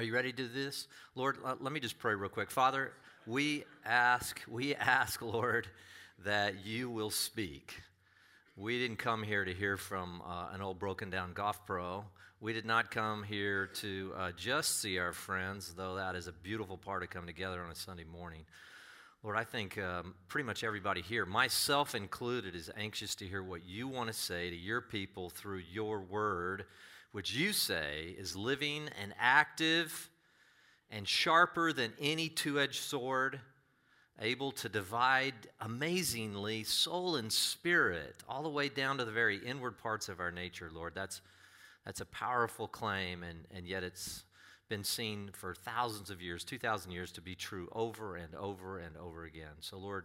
Are you ready to do this? Lord, let me just pray real quick. Father, we ask, we ask, Lord, that you will speak. We didn't come here to hear from uh, an old broken down golf pro. We did not come here to uh, just see our friends, though that is a beautiful part of coming together on a Sunday morning. Lord, I think um, pretty much everybody here, myself included, is anxious to hear what you want to say to your people through your word, which you say is living and active and sharper than any two edged sword, able to divide amazingly soul and spirit, all the way down to the very inward parts of our nature, Lord. That's, that's a powerful claim, and, and yet it's been seen for thousands of years, 2,000 years, to be true over and over and over again. So, Lord,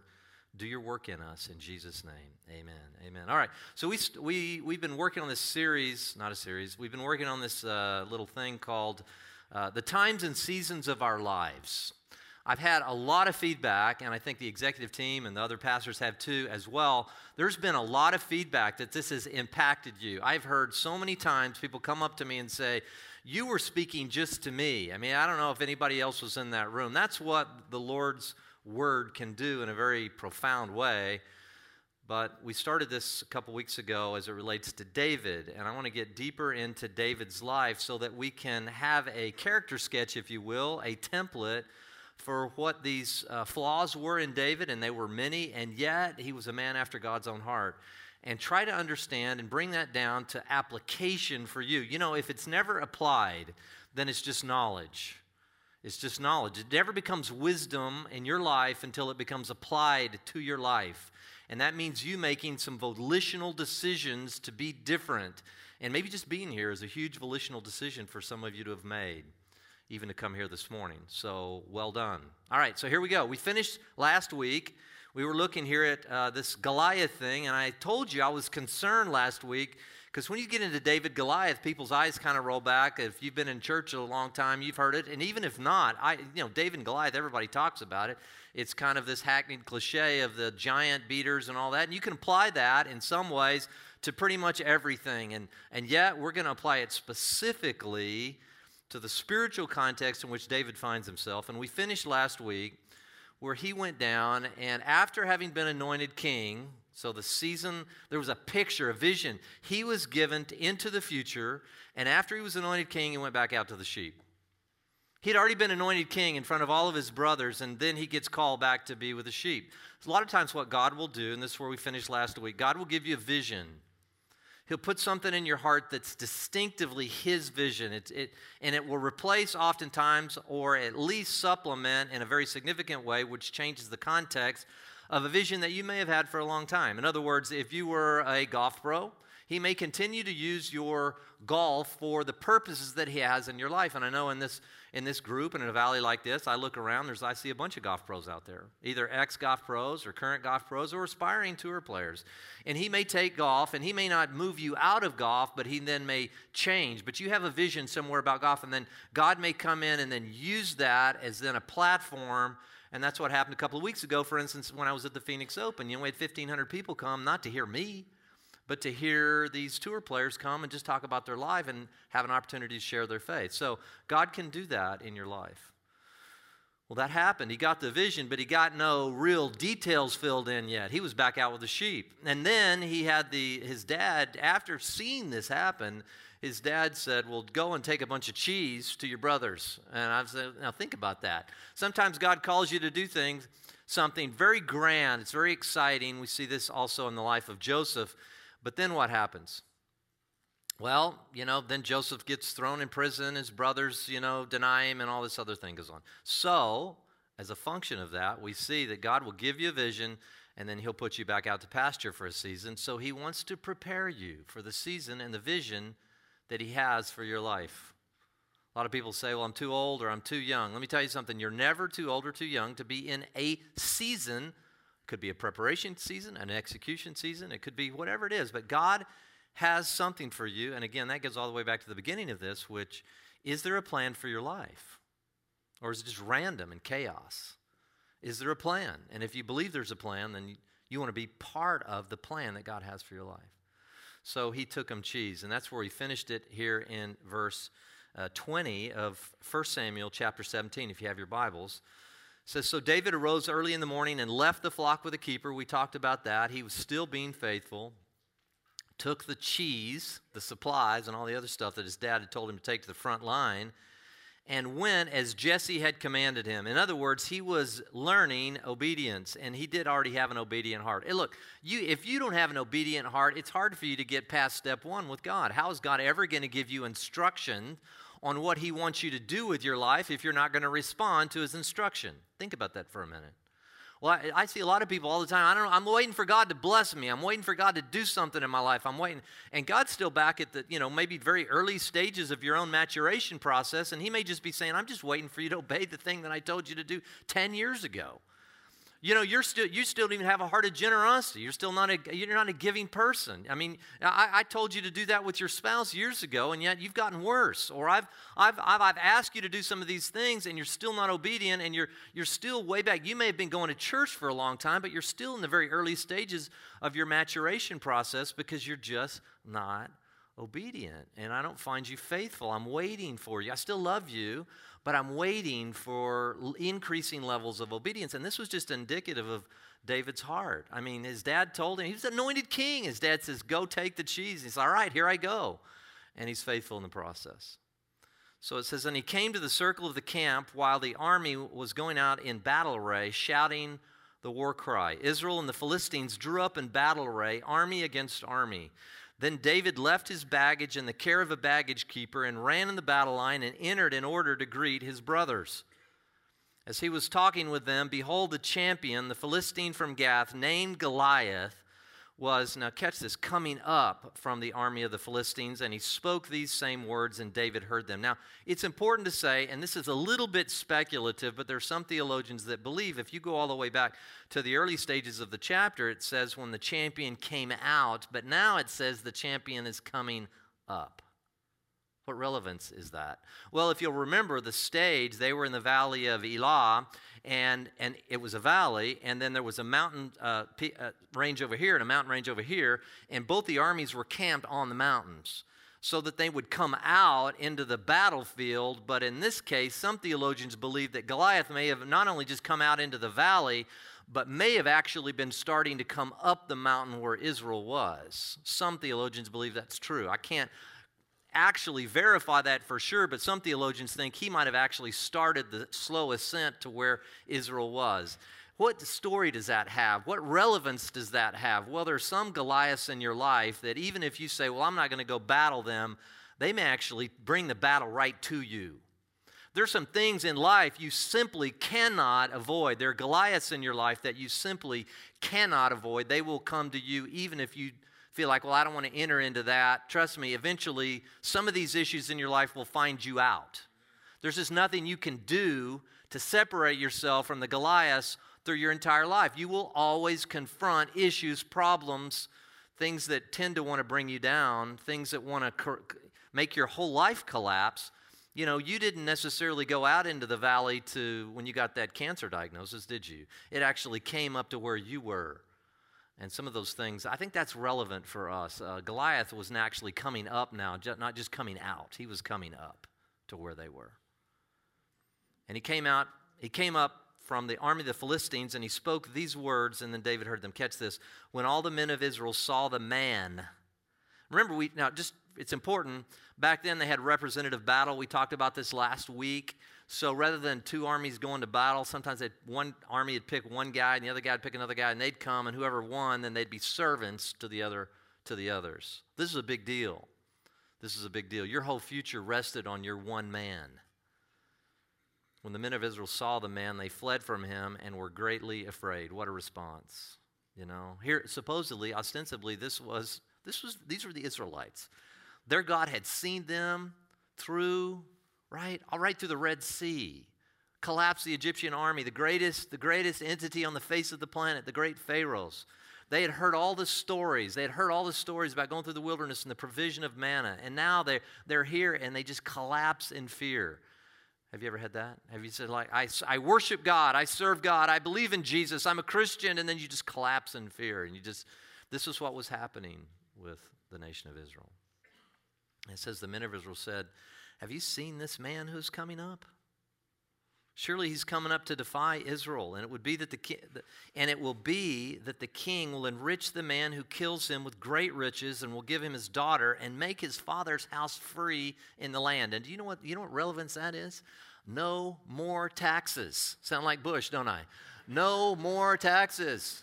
do your work in us in Jesus' name. Amen. Amen. All right. So, we, we, we've been working on this series, not a series, we've been working on this uh, little thing called uh, The Times and Seasons of Our Lives. I've had a lot of feedback, and I think the executive team and the other pastors have too as well. There's been a lot of feedback that this has impacted you. I've heard so many times people come up to me and say, you were speaking just to me. I mean, I don't know if anybody else was in that room. That's what the Lord's word can do in a very profound way. But we started this a couple weeks ago as it relates to David, and I want to get deeper into David's life so that we can have a character sketch, if you will, a template for what these uh, flaws were in David, and they were many, and yet he was a man after God's own heart and try to understand and bring that down to application for you. You know, if it's never applied, then it's just knowledge. It's just knowledge. It never becomes wisdom in your life until it becomes applied to your life. And that means you making some volitional decisions to be different. And maybe just being here is a huge volitional decision for some of you to have made, even to come here this morning. So well done. All right, so here we go. We finished last week we were looking here at uh, this Goliath thing, and I told you I was concerned last week because when you get into David Goliath, people's eyes kind of roll back. If you've been in church a long time, you've heard it, and even if not, I, you know, David and Goliath, everybody talks about it. It's kind of this hackneyed cliche of the giant beaters and all that, and you can apply that in some ways to pretty much everything, and and yet we're going to apply it specifically to the spiritual context in which David finds himself. And we finished last week where he went down, and after having been anointed king, so the season, there was a picture, a vision. He was given to, into the future, and after he was anointed king, he went back out to the sheep. He'd already been anointed king in front of all of his brothers, and then he gets called back to be with the sheep. A lot of times, what God will do, and this is where we finished last week, God will give you a vision He'll put something in your heart that's distinctively His vision. It, it, and it will replace, oftentimes, or at least supplement in a very significant way, which changes the context of a vision that you may have had for a long time. In other words, if you were a golf pro, he may continue to use your golf for the purposes that he has in your life. And I know in this in this group and in a valley like this, I look around, there's I see a bunch of golf pros out there, either ex golf pros or current golf pros or aspiring tour players. And he may take golf and he may not move you out of golf, but he then may change. But you have a vision somewhere about golf, and then God may come in and then use that as then a platform. And that's what happened a couple of weeks ago, for instance, when I was at the Phoenix Open. You know, we had 1,500 people come, not to hear me, but to hear these tour players come and just talk about their life and have an opportunity to share their faith. So God can do that in your life. Well, that happened. He got the vision, but he got no real details filled in yet. He was back out with the sheep. And then he had the his dad, after seeing this happen, his dad said, Well, go and take a bunch of cheese to your brothers. And I said, Now think about that. Sometimes God calls you to do things, something very grand, it's very exciting. We see this also in the life of Joseph. But then what happens? Well, you know, then Joseph gets thrown in prison, his brothers, you know, deny him, and all this other thing goes on. So, as a function of that, we see that God will give you a vision and then he'll put you back out to pasture for a season. So, he wants to prepare you for the season and the vision that he has for your life. A lot of people say, well, I'm too old or I'm too young. Let me tell you something. You're never too old or too young to be in a season could be a preparation season, an execution season, it could be whatever it is. But God has something for you. And again, that goes all the way back to the beginning of this, which is there a plan for your life? Or is it just random and chaos? Is there a plan? And if you believe there's a plan, then you, you want to be part of the plan that God has for your life. So he took him cheese, and that's where he finished it here in verse uh, 20 of 1 Samuel chapter 17, if you have your Bibles. It says, So David arose early in the morning and left the flock with a keeper. We talked about that. He was still being faithful. Took the cheese, the supplies, and all the other stuff that his dad had told him to take to the front line and went as Jesse had commanded him. In other words, he was learning obedience, and he did already have an obedient heart. Hey, look, you, if you don't have an obedient heart, it's hard for you to get past step one with God. How is God ever going to give you instruction on what he wants you to do with your life if you're not going to respond to his instruction? Think about that for a minute. Well, I, I, see a lot of people all the time. I don't know. I'm waiting for God to bless me. I'm waiting for God to do something in my life. I'm waiting. And God's still back at the, you know, maybe very early stages of your own maturation process. And He may just be saying, I'm just waiting for you to obey the thing that I told you to do 10 years ago. You know, you're still you still don't even have a heart of generosity. You're still not a you're not a giving person. I mean, I, I told you to do that with your spouse years ago, and yet you've gotten worse. Or I've, I've I've I've asked you to do some of these things, and you're still not obedient, and you're you're still way back. You may have been going to church for a long time, but you're still in the very early stages of your maturation process because you're just not obedient. And I don't find you faithful. I'm waiting for you. I still love you, but I'm waiting for increasing levels of obedience. And this was just indicative of David's heart. I mean, his dad told him, he was anointed king. His dad says, Go take the cheese. He's all right, here I go. And he's faithful in the process. So it says, And he came to the circle of the camp while the army was going out in battle array, shouting the war cry. Israel and the Philistines drew up in battle array, army against army. Then David left his baggage in the care of a baggage keeper and ran in the battle line and entered in order to greet his brothers. As he was talking with them, behold, the champion, the Philistine from Gath, named Goliath, was, now catch this, coming up from the army of the Philistines, and he spoke these same words, and David heard them. Now, it's important to say, and this is a little bit speculative, but there are some theologians that believe if you go all the way back to the early stages of the chapter, it says when the champion came out, but now it says the champion is coming up. What relevance is that? Well, if you'll remember the stage, they were in the valley of Elah, and, and it was a valley, and then there was a mountain uh, p- uh, range over here and a mountain range over here, and both the armies were camped on the mountains so that they would come out into the battlefield. But in this case, some theologians believe that Goliath may have not only just come out into the valley, but may have actually been starting to come up the mountain where Israel was. Some theologians believe that's true. I can't actually verify that for sure, but some theologians think he might have actually started the slow ascent to where Israel was. What story does that have? What relevance does that have? Well, there's some Goliaths in your life that even if you say, Well, I'm not going to go battle them, they may actually bring the battle right to you. There's some things in life you simply cannot avoid. There are Goliaths in your life that you simply cannot avoid. They will come to you even if you feel like, well, I don't want to enter into that, trust me, eventually some of these issues in your life will find you out. There's just nothing you can do to separate yourself from the Goliaths through your entire life. You will always confront issues, problems, things that tend to want to bring you down, things that want to make your whole life collapse. You know, you didn't necessarily go out into the valley to when you got that cancer diagnosis, did you? It actually came up to where you were and some of those things, I think that's relevant for us. Uh, Goliath was actually coming up now, not just coming out. He was coming up to where they were. And he came out, he came up from the army of the Philistines and he spoke these words, and then David heard them. Catch this. When all the men of Israel saw the man, remember, we now just it's important. Back then they had representative battle. We talked about this last week. So rather than two armies going to battle, sometimes one army would pick one guy and the other guy would pick another guy, and they'd come, and whoever won, then they'd be servants to the other to the others. This is a big deal. This is a big deal. Your whole future rested on your one man. When the men of Israel saw the man, they fled from him and were greatly afraid. What a response. You know, here supposedly, ostensibly, this was this was these were the Israelites. Their God had seen them through right? Right through the Red Sea. Collapse the Egyptian army, the greatest, the greatest entity on the face of the planet, the great pharaohs. They had heard all the stories. They had heard all the stories about going through the wilderness and the provision of manna. And now they're, they're here and they just collapse in fear. Have you ever had that? Have you said, like, I, I worship God, I serve God, I believe in Jesus, I'm a Christian, and then you just collapse in fear. And you just, this is what was happening with the nation of Israel. It says, The men of Israel said, Have you seen this man who's coming up? Surely he's coming up to defy Israel, and it would be that the ki- and it will be that the king will enrich the man who kills him with great riches, and will give him his daughter, and make his father's house free in the land. And do you know what you know what relevance that is? No more taxes. Sound like Bush, don't I? No more taxes.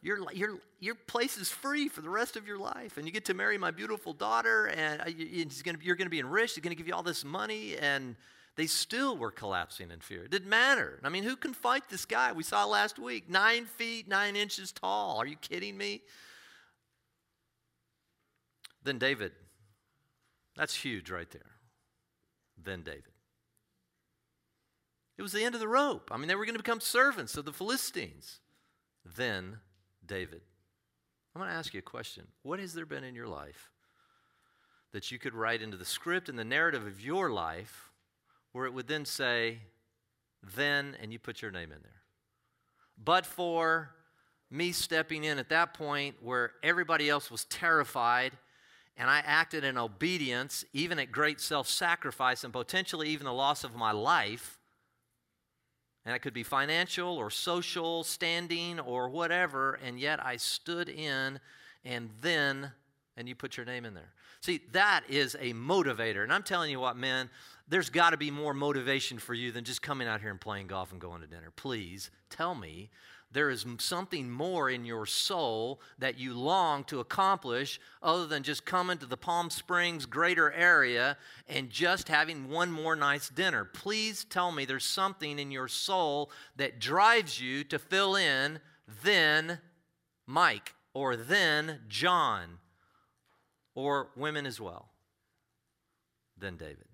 Your, your, your place is free for the rest of your life, and you get to marry my beautiful daughter, and uh, gonna, you're going to be enriched. He's going to give you all this money, and they still were collapsing in fear. It didn't matter. I mean, who can fight this guy we saw last week? Nine feet, nine inches tall. Are you kidding me? Then David. That's huge right there. Then David. It was the end of the rope. I mean, they were going to become servants of the Philistines. Then David. I'm going to ask you a question. What has there been in your life that you could write into the script and the narrative of your life where it would then say, then, and you put your name in there. But for me stepping in at that point where everybody else was terrified and I acted in obedience, even at great self sacrifice and potentially even the loss of my life. And it could be financial or social standing or whatever, and yet I stood in and then, and you put your name in there. See, that is a motivator. And I'm telling you what, men, there's got to be more motivation for you than just coming out here and playing golf and going to dinner. Please tell me there is something more in your soul that you long to accomplish other than just coming to the Palm Springs greater area and just having one more nice dinner. Please tell me there's something in your soul that drives you to fill in then Mike or then John or women as well, then David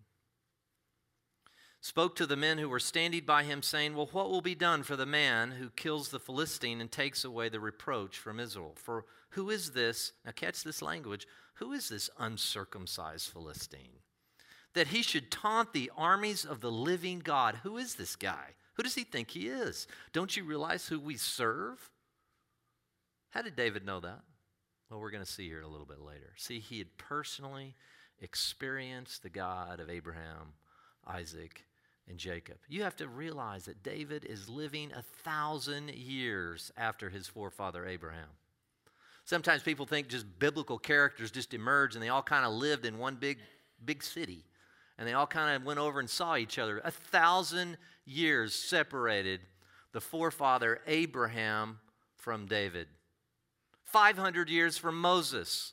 spoke to the men who were standing by him, saying, Well, what will be done for the man who kills the Philistine and takes away the reproach from Israel? For who is this? Now, catch this language. Who is this uncircumcised Philistine? That he should taunt the armies of the living God. Who is this guy? Who does he think he is? Don't you realize who we serve? How did David know that? Well, we're going to see here a little bit later. See, he had personally experienced the God of Abraham, Isaac, and Jacob. You have to realize that David is living a thousand years after his forefather Abraham. Sometimes people think just biblical characters just emerged and they all kind of lived in one big, big city. And they all kind of went over and saw each other. A thousand years separated the forefather Abraham from David. 500 years from Moses.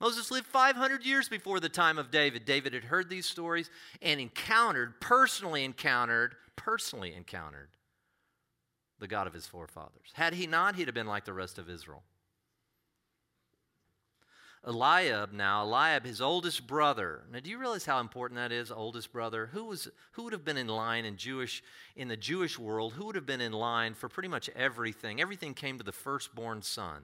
Moses lived 500 years before the time of David. David had heard these stories and encountered, personally encountered, personally encountered the God of his forefathers. Had he not, he'd have been like the rest of Israel. Eliab now, Eliab, his oldest brother. Now, do you realize how important that is, oldest brother? Who was who would have been in line in Jewish in the Jewish world? Who would have been in line for pretty much everything? Everything came to the firstborn son.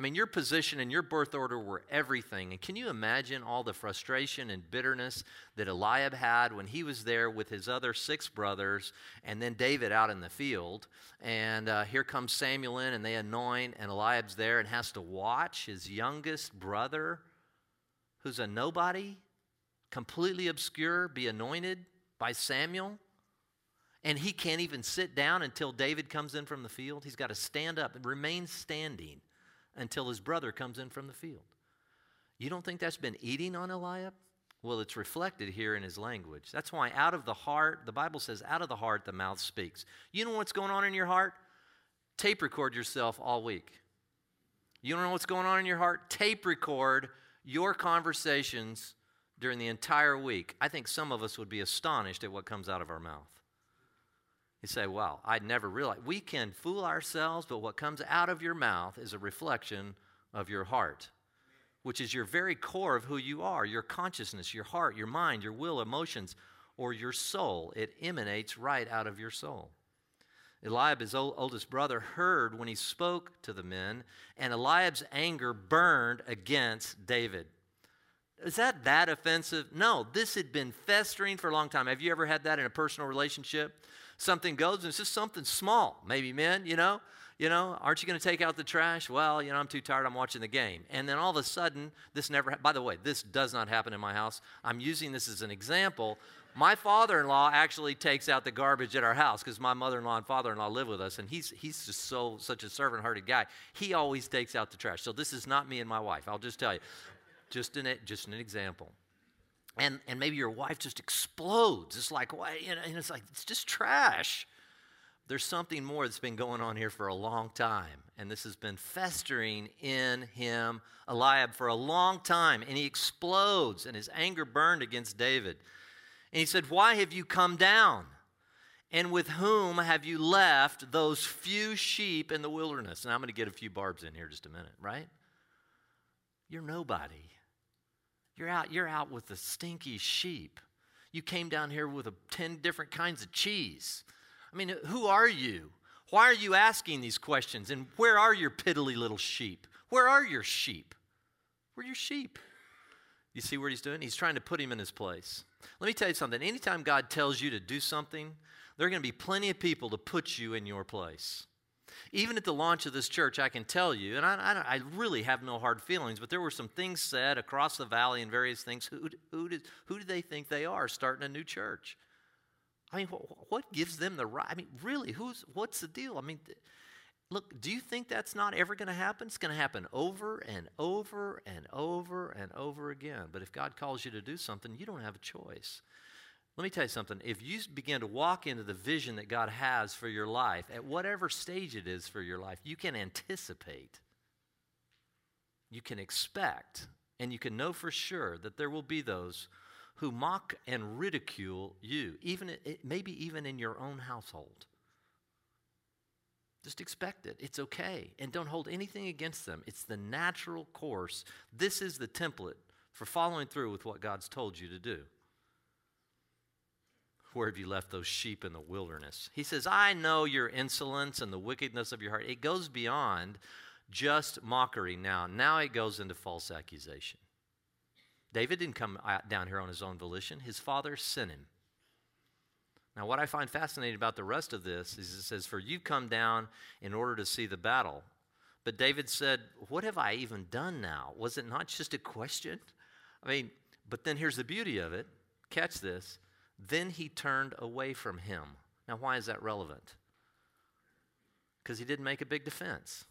I mean, your position and your birth order were everything. And can you imagine all the frustration and bitterness that Eliab had when he was there with his other six brothers and then David out in the field? And uh, here comes Samuel in and they anoint, and Eliab's there and has to watch his youngest brother, who's a nobody, completely obscure, be anointed by Samuel. And he can't even sit down until David comes in from the field. He's got to stand up and remain standing until his brother comes in from the field. You don't think that's been eating on Eliab? Well, it's reflected here in his language. That's why out of the heart, the Bible says, out of the heart the mouth speaks. You know what's going on in your heart? Tape record yourself all week. You don't know what's going on in your heart? Tape record your conversations during the entire week. I think some of us would be astonished at what comes out of our mouth. You say, Well, I'd never realized. We can fool ourselves, but what comes out of your mouth is a reflection of your heart, which is your very core of who you are your consciousness, your heart, your mind, your will, emotions, or your soul. It emanates right out of your soul. Eliab, his oldest brother, heard when he spoke to the men, and Eliab's anger burned against David. Is that that offensive? No, this had been festering for a long time. Have you ever had that in a personal relationship? something goes and it's just something small. Maybe men, you know, You know, aren't you going to take out the trash? Well, you know, I'm too tired. I'm watching the game. And then all of a sudden, this never, by the way, this does not happen in my house. I'm using this as an example. My father in law actually takes out the garbage at our house because my mother in law and father in law live with us. And he's, he's just so, such a servant hearted guy. He always takes out the trash. So this is not me and my wife. I'll just tell you, just an, just an example. And, and maybe your wife just explodes. It's like, why? And it's like, it's just trash there's something more that's been going on here for a long time. And this has been festering in him, Eliab, for a long time. And he explodes, and his anger burned against David. And he said, Why have you come down? And with whom have you left those few sheep in the wilderness? And I'm going to get a few barbs in here just a minute, right? You're nobody. You're out, you're out with the stinky sheep. You came down here with a, 10 different kinds of cheese. I mean, who are you? Why are you asking these questions? And where are your piddly little sheep? Where are your sheep? Where are your sheep? You see what he's doing? He's trying to put him in his place. Let me tell you something. Anytime God tells you to do something, there are going to be plenty of people to put you in your place. Even at the launch of this church, I can tell you, and I, I, I really have no hard feelings, but there were some things said across the valley and various things. Who, who, did, who do they think they are starting a new church? I mean, what gives them the right? I mean, really, who's what's the deal? I mean, look, do you think that's not ever going to happen? It's going to happen over and over and over and over again. But if God calls you to do something, you don't have a choice. Let me tell you something. If you begin to walk into the vision that God has for your life, at whatever stage it is for your life, you can anticipate, you can expect, and you can know for sure that there will be those who mock and ridicule you, even maybe even in your own household. Just expect it. It's okay. And don't hold anything against them. It's the natural course. This is the template for following through with what God's told you to do. Where have you left those sheep in the wilderness? He says, I know your insolence and the wickedness of your heart. It goes beyond just mockery now. Now it goes into false accusation. David didn't come down here on his own volition, his father sent him. Now, what I find fascinating about the rest of this is it says, For you come down in order to see the battle. But David said, What have I even done now? Was it not just a question? I mean, but then here's the beauty of it. Catch this. Then he turned away from him. Now, why is that relevant? Because he didn't make a big defense.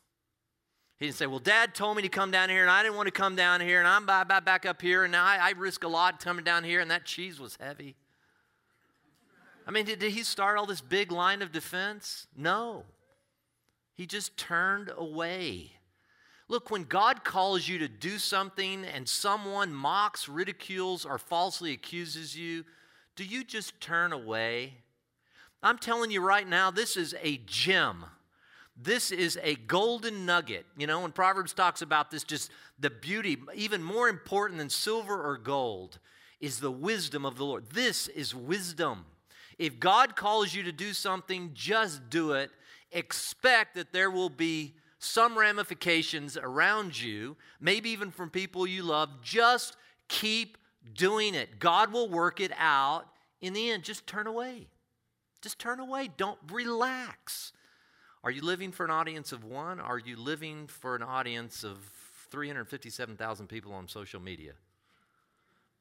He didn't say, Well, dad told me to come down here, and I didn't want to come down here, and I'm back up here, and now I, I risk a lot coming down here, and that cheese was heavy. I mean, did, did he start all this big line of defense? No. He just turned away. Look, when God calls you to do something and someone mocks, ridicules, or falsely accuses you, do you just turn away? I'm telling you right now, this is a gem this is a golden nugget. You know, when Proverbs talks about this, just the beauty, even more important than silver or gold, is the wisdom of the Lord. This is wisdom. If God calls you to do something, just do it. Expect that there will be some ramifications around you, maybe even from people you love. Just keep doing it. God will work it out in the end. Just turn away. Just turn away. Don't relax. Are you living for an audience of one? Are you living for an audience of 357,000 people on social media?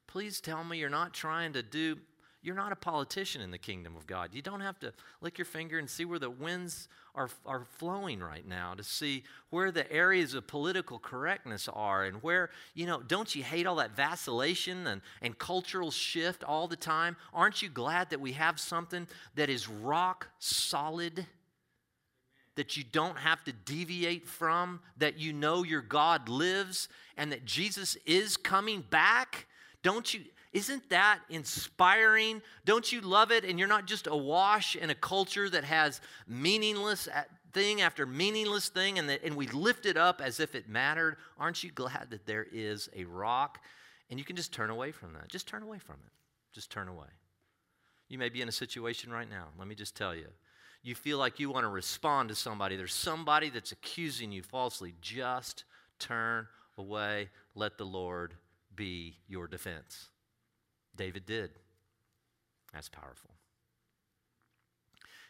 Please tell me you're not trying to do, you're not a politician in the kingdom of God. You don't have to lick your finger and see where the winds are, are flowing right now to see where the areas of political correctness are and where, you know, don't you hate all that vacillation and, and cultural shift all the time? Aren't you glad that we have something that is rock solid? that you don't have to deviate from, that you know your God lives and that Jesus is coming back? Don't you? Isn't that inspiring? Don't you love it? And you're not just awash in a culture that has meaningless uh, thing after meaningless thing and, that, and we lift it up as if it mattered. Aren't you glad that there is a rock? And you can just turn away from that. Just turn away from it. Just turn away. You may be in a situation right now. Let me just tell you you feel like you want to respond to somebody, there's somebody that's accusing you falsely, just turn away. Let the Lord be your defense. David did. That's powerful.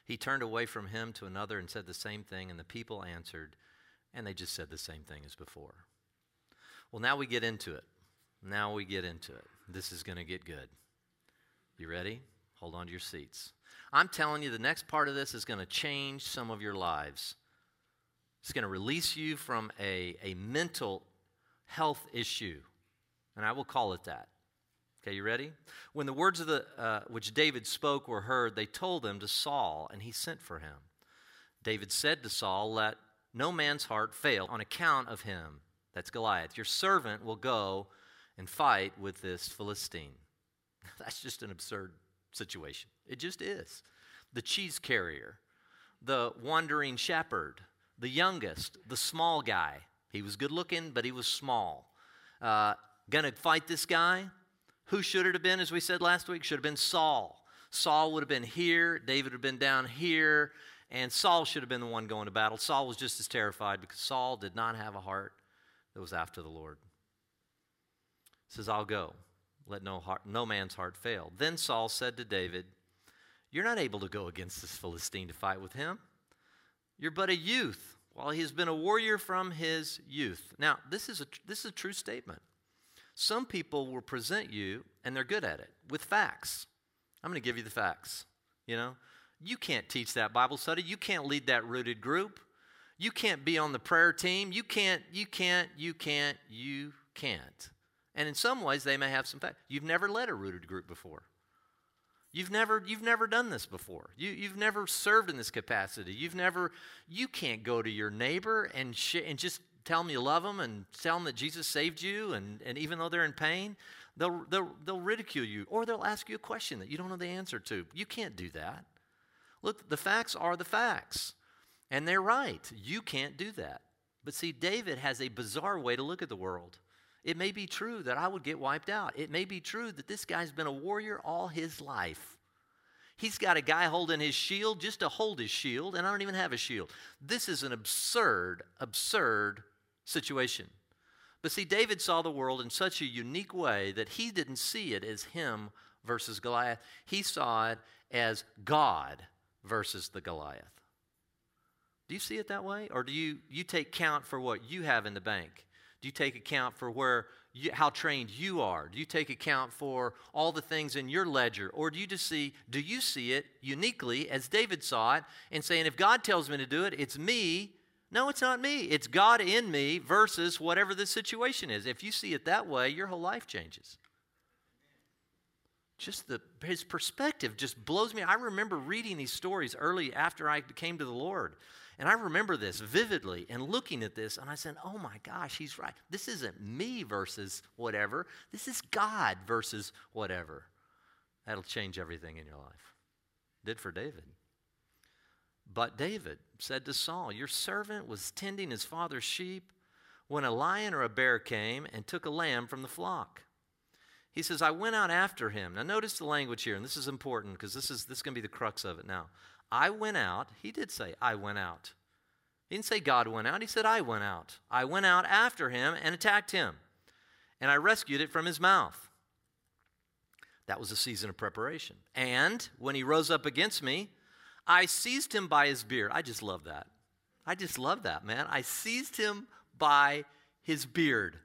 He turned away from him to another and said the same thing, and the people answered, and they just said the same thing as before. Well, now we get into it. Now we get into it. This is going to get good. You ready? Hold on to your seats. I'm telling you, the next part of this is going to change some of your lives. It's going to release you from a, a mental health issue, and I will call it that. Okay, you ready? When the words of the uh, which David spoke were heard, they told them to Saul, and he sent for him. David said to Saul, "Let no man's heart fail on account of him." That's Goliath. Your servant will go and fight with this Philistine. That's just an absurd situation. It just is. The cheese carrier, the wandering shepherd, the youngest, the small guy. He was good looking, but he was small. Uh, gonna fight this guy? Who should it have been, as we said last week? Should have been Saul. Saul would have been here, David would have been down here, and Saul should have been the one going to battle. Saul was just as terrified because Saul did not have a heart that was after the Lord. Says, I'll go. Let no, heart, no man's heart fail. Then Saul said to David, You're not able to go against this Philistine to fight with him. You're but a youth, while he has been a warrior from his youth. Now, this is a, this is a true statement. Some people will present you, and they're good at it, with facts. I'm going to give you the facts. You know, you can't teach that Bible study. You can't lead that rooted group. You can't be on the prayer team. You can't, you can't, you can't, you can't. And in some ways, they may have some facts. You've never led a rooted group before. You've never, you've never done this before. You, you've never served in this capacity. You've never, you can't go to your neighbor and, sh- and just tell them you love them and tell them that Jesus saved you, and, and even though they're in pain, they'll, they'll, they'll ridicule you or they'll ask you a question that you don't know the answer to. You can't do that. Look, the facts are the facts, and they're right. You can't do that. But see, David has a bizarre way to look at the world. It may be true that I would get wiped out. It may be true that this guy's been a warrior all his life. He's got a guy holding his shield just to hold his shield, and I don't even have a shield. This is an absurd, absurd situation. But see, David saw the world in such a unique way that he didn't see it as him versus Goliath. He saw it as God versus the Goliath. Do you see it that way? Or do you, you take count for what you have in the bank? Do you take account for where you, how trained you are? Do you take account for all the things in your ledger? Or do you just see, do you see it uniquely as David saw it and saying, if God tells me to do it, it's me no, it's not me. It's God in me versus whatever the situation is. If you see it that way, your whole life changes. Just the, his perspective just blows me. I remember reading these stories early after I came to the Lord. And I remember this vividly and looking at this, and I said, Oh my gosh, he's right. This isn't me versus whatever. This is God versus whatever. That'll change everything in your life. Did for David. But David said to Saul, Your servant was tending his father's sheep when a lion or a bear came and took a lamb from the flock. He says, I went out after him. Now, notice the language here, and this is important because this is, this is going to be the crux of it now. I went out. He did say, I went out. He didn't say God went out. He said, I went out. I went out after him and attacked him, and I rescued it from his mouth. That was a season of preparation. And when he rose up against me, I seized him by his beard. I just love that. I just love that, man. I seized him by his beard.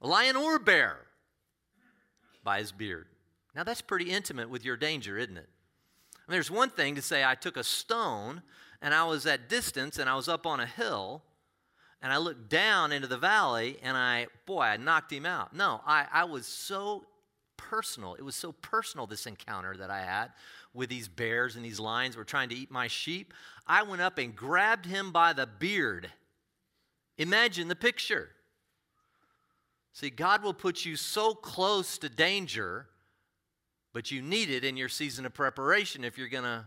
A lion or a bear by his beard. Now that's pretty intimate with your danger, isn't it? There's one thing to say I took a stone and I was at distance and I was up on a hill and I looked down into the valley and I, boy, I knocked him out. No, I, I was so personal. It was so personal, this encounter that I had with these bears and these lions were trying to eat my sheep. I went up and grabbed him by the beard. Imagine the picture. See, God will put you so close to danger, but you need it in your season of preparation if you're going to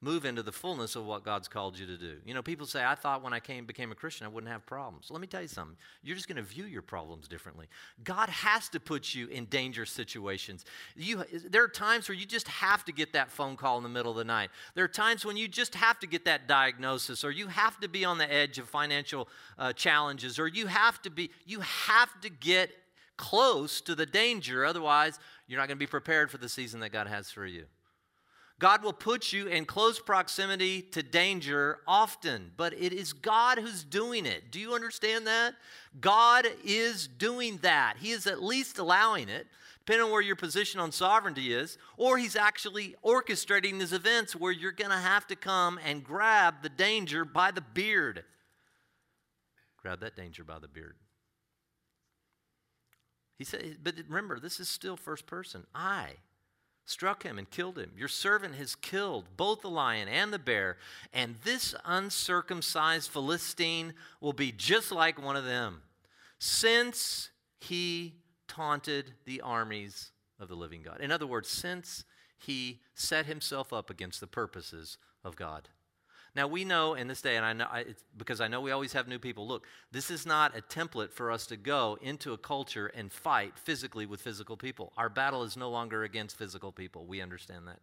move into the fullness of what God's called you to do. You know, people say, I thought when I came became a Christian I wouldn't have problems. Let me tell you something. You're just going to view your problems differently. God has to put you in dangerous situations. You, there are times where you just have to get that phone call in the middle of the night. There are times when you just have to get that diagnosis or you have to be on the edge of financial uh, challenges or you have to be you have to get close to the danger otherwise you're not going to be prepared for the season that God has for you. God will put you in close proximity to danger often, but it is God who's doing it. Do you understand that? God is doing that. He is at least allowing it, depending on where your position on sovereignty is, or He's actually orchestrating these events where you're going to have to come and grab the danger by the beard. Grab that danger by the beard. He said, but remember, this is still first person. I struck him and killed him. Your servant has killed both the lion and the bear, and this uncircumcised Philistine will be just like one of them, since he taunted the armies of the living God. In other words, since he set himself up against the purposes of God. Now we know in this day, and I know I, because I know we always have new people. Look, this is not a template for us to go into a culture and fight physically with physical people. Our battle is no longer against physical people. We understand that.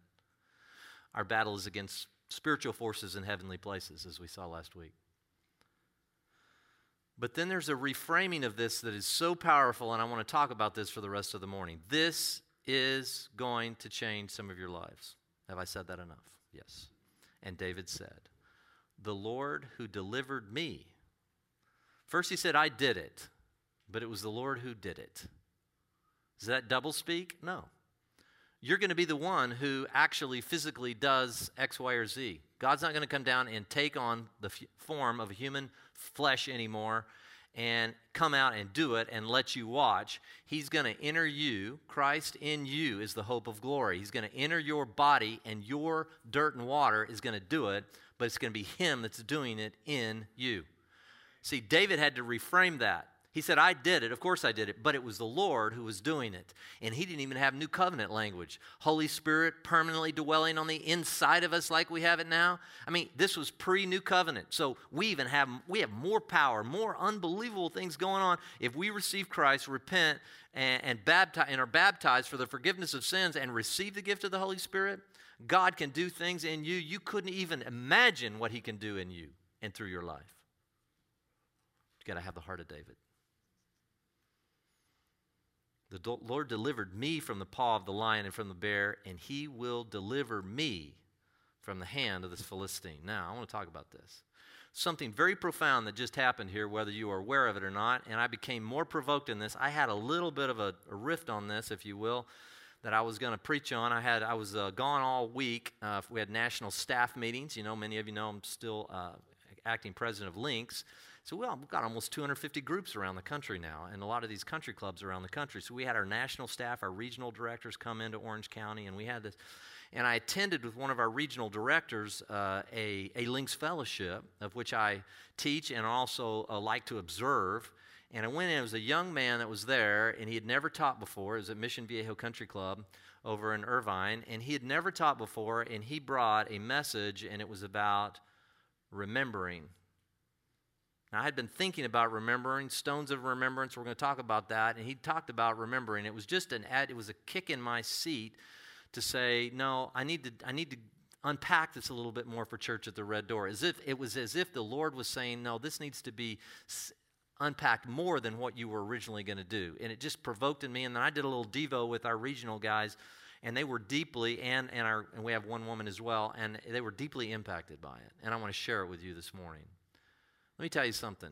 Our battle is against spiritual forces in heavenly places, as we saw last week. But then there's a reframing of this that is so powerful, and I want to talk about this for the rest of the morning. This is going to change some of your lives. Have I said that enough? Yes. And David said, the Lord who delivered me. First, he said, I did it, but it was the Lord who did it. Is that double speak? No. You're going to be the one who actually physically does X, Y, or Z. God's not going to come down and take on the f- form of human flesh anymore and come out and do it and let you watch. He's going to enter you. Christ in you is the hope of glory. He's going to enter your body, and your dirt and water is going to do it but it's going to be Him that's doing it in you. See, David had to reframe that. He said, I did it. Of course I did it. But it was the Lord who was doing it. And he didn't even have new covenant language. Holy Spirit permanently dwelling on the inside of us like we have it now. I mean, this was pre new covenant. So we even have we have more power, more unbelievable things going on. If we receive Christ, repent, and, and baptize and are baptized for the forgiveness of sins and receive the gift of the Holy Spirit, God can do things in you you couldn't even imagine what He can do in you and through your life. You got to have the heart of David. The Lord delivered me from the paw of the lion and from the bear, and He will deliver me from the hand of this Philistine. Now, I want to talk about this. Something very profound that just happened here, whether you are aware of it or not, and I became more provoked in this. I had a little bit of a, a rift on this, if you will that I was going to preach on. I had I was uh, gone all week. Uh, we had national staff meetings. You know, many of you know I'm still uh, acting president of Links. So we've got almost 250 groups around the country now, and a lot of these country clubs around the country. So we had our national staff, our regional directors come into Orange County, and we had this. And I attended with one of our regional directors uh, a, a Links Fellowship, of which I teach and also uh, like to observe. And I went in, it was a young man that was there, and he had never taught before. It was at Mission Viejo Country Club over in Irvine, and he had never taught before, and he brought a message, and it was about remembering. Now, I had been thinking about remembering, stones of remembrance. We're going to talk about that. And he talked about remembering. It was just an ad, it was a kick in my seat to say, no, I need to, I need to unpack this a little bit more for church at the red door as if it was as if the lord was saying no this needs to be unpacked more than what you were originally going to do. And it just provoked in me. And then I did a little Devo with our regional guys, and they were deeply, and, and, our, and we have one woman as well, and they were deeply impacted by it. And I want to share it with you this morning. Let me tell you something.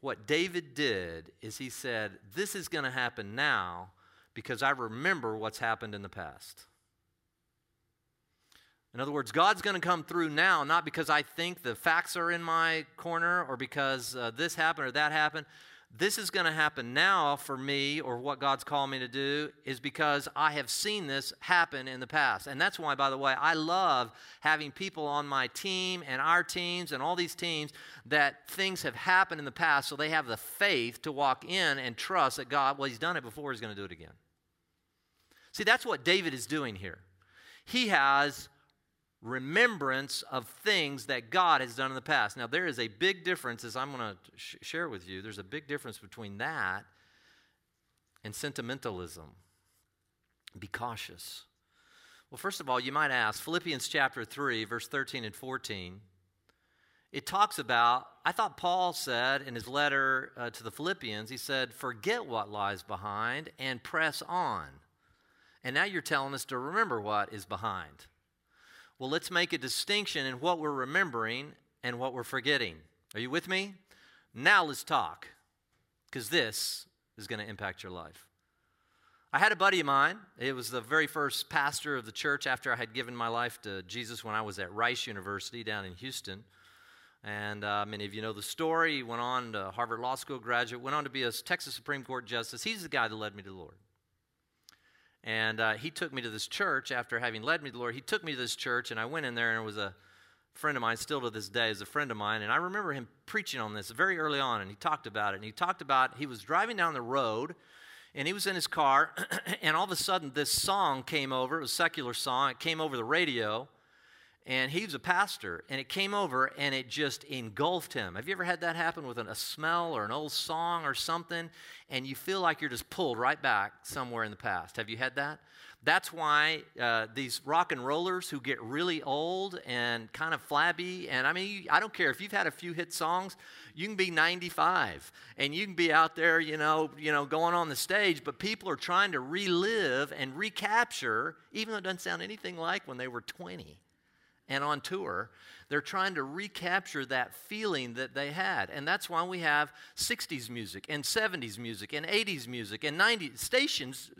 What David did is he said, This is going to happen now because I remember what's happened in the past. In other words, God's going to come through now, not because I think the facts are in my corner or because uh, this happened or that happened. This is going to happen now for me, or what God's called me to do, is because I have seen this happen in the past. And that's why, by the way, I love having people on my team and our teams and all these teams that things have happened in the past so they have the faith to walk in and trust that God, well, He's done it before, He's going to do it again. See, that's what David is doing here. He has remembrance of things that God has done in the past. Now, there is a big difference, as I'm going to sh- share with you, there's a big difference between that and sentimentalism. Be cautious. Well, first of all, you might ask Philippians chapter 3, verse 13 and 14. It talks about, I thought Paul said in his letter uh, to the Philippians, he said, forget what lies behind and press on. And now you're telling us to remember what is behind. Well, let's make a distinction in what we're remembering and what we're forgetting. Are you with me? Now let's talk, because this is going to impact your life. I had a buddy of mine. It was the very first pastor of the church after I had given my life to Jesus when I was at Rice University down in Houston. And uh, many of you know the story. He went on to Harvard Law School graduate, went on to be a Texas Supreme Court justice. He's the guy that led me to the Lord. And uh, he took me to this church after having led me to the Lord. He took me to this church, and I went in there, and it was a friend of mine, still to this day, is a friend of mine. And I remember him preaching on this very early on, and he talked about it. And he talked about he was driving down the road, and he was in his car, and all of a sudden this song came over. It was a secular song. It came over the radio and he was a pastor, and it came over and it just engulfed him. Have you ever had that happen with a smell or an old song or something, and you feel like you're just pulled right back somewhere in the past? Have you had that? That's why uh, these rock and rollers who get really old and kind of flabby, and I mean, I don't care if you've had a few hit songs, you can be 95 and you can be out there, you know, you know, going on the stage, but people are trying to relive and recapture, even though it doesn't sound anything like when they were 20 and on tour, they're trying to recapture that feeling that they had. And that's why we have 60s music and 70s music and 80s music and 90s stations,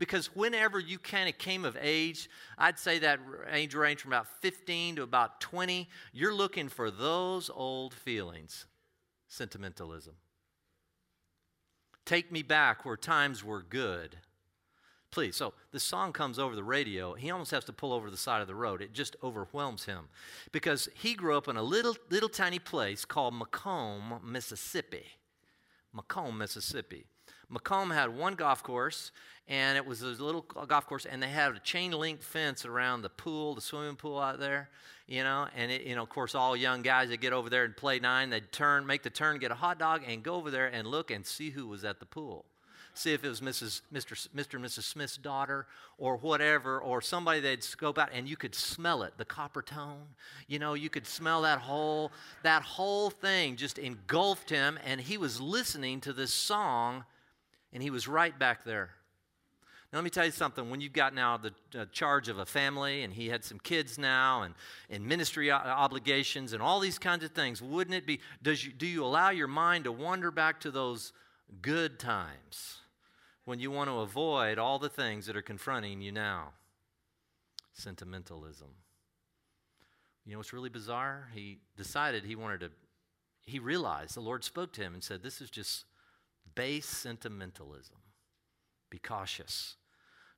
because whenever you kind of came of age, I'd say that age range from about 15 to about 20, you're looking for those old feelings sentimentalism. Take me back where times were good Please. So the song comes over the radio. He almost has to pull over the side of the road. It just overwhelms him because he grew up in a little, little tiny place called McComb, Mississippi. McComb, Mississippi. McComb had one golf course, and it was a little golf course, and they had a chain link fence around the pool, the swimming pool out there, you know. And it, you know, of course, all young guys that get over there and play nine, they'd turn, make the turn, get a hot dog, and go over there and look and see who was at the pool see if it was Mrs. Mr. Mr. and Mrs. Smith's daughter or whatever, or somebody they'd scope out and you could smell it, the Coppertone. You know, you could smell that whole, that whole thing just engulfed him, and he was listening to this song, and he was right back there. Now, let me tell you something. When you've got now the uh, charge of a family, and he had some kids now, and, and ministry obligations, and all these kinds of things, wouldn't it be? Does you, do you allow your mind to wander back to those good times? when you want to avoid all the things that are confronting you now. Sentimentalism. You know what's really bizarre? He decided he wanted to, he realized the Lord spoke to him and said, This is just base sentimentalism. Be cautious.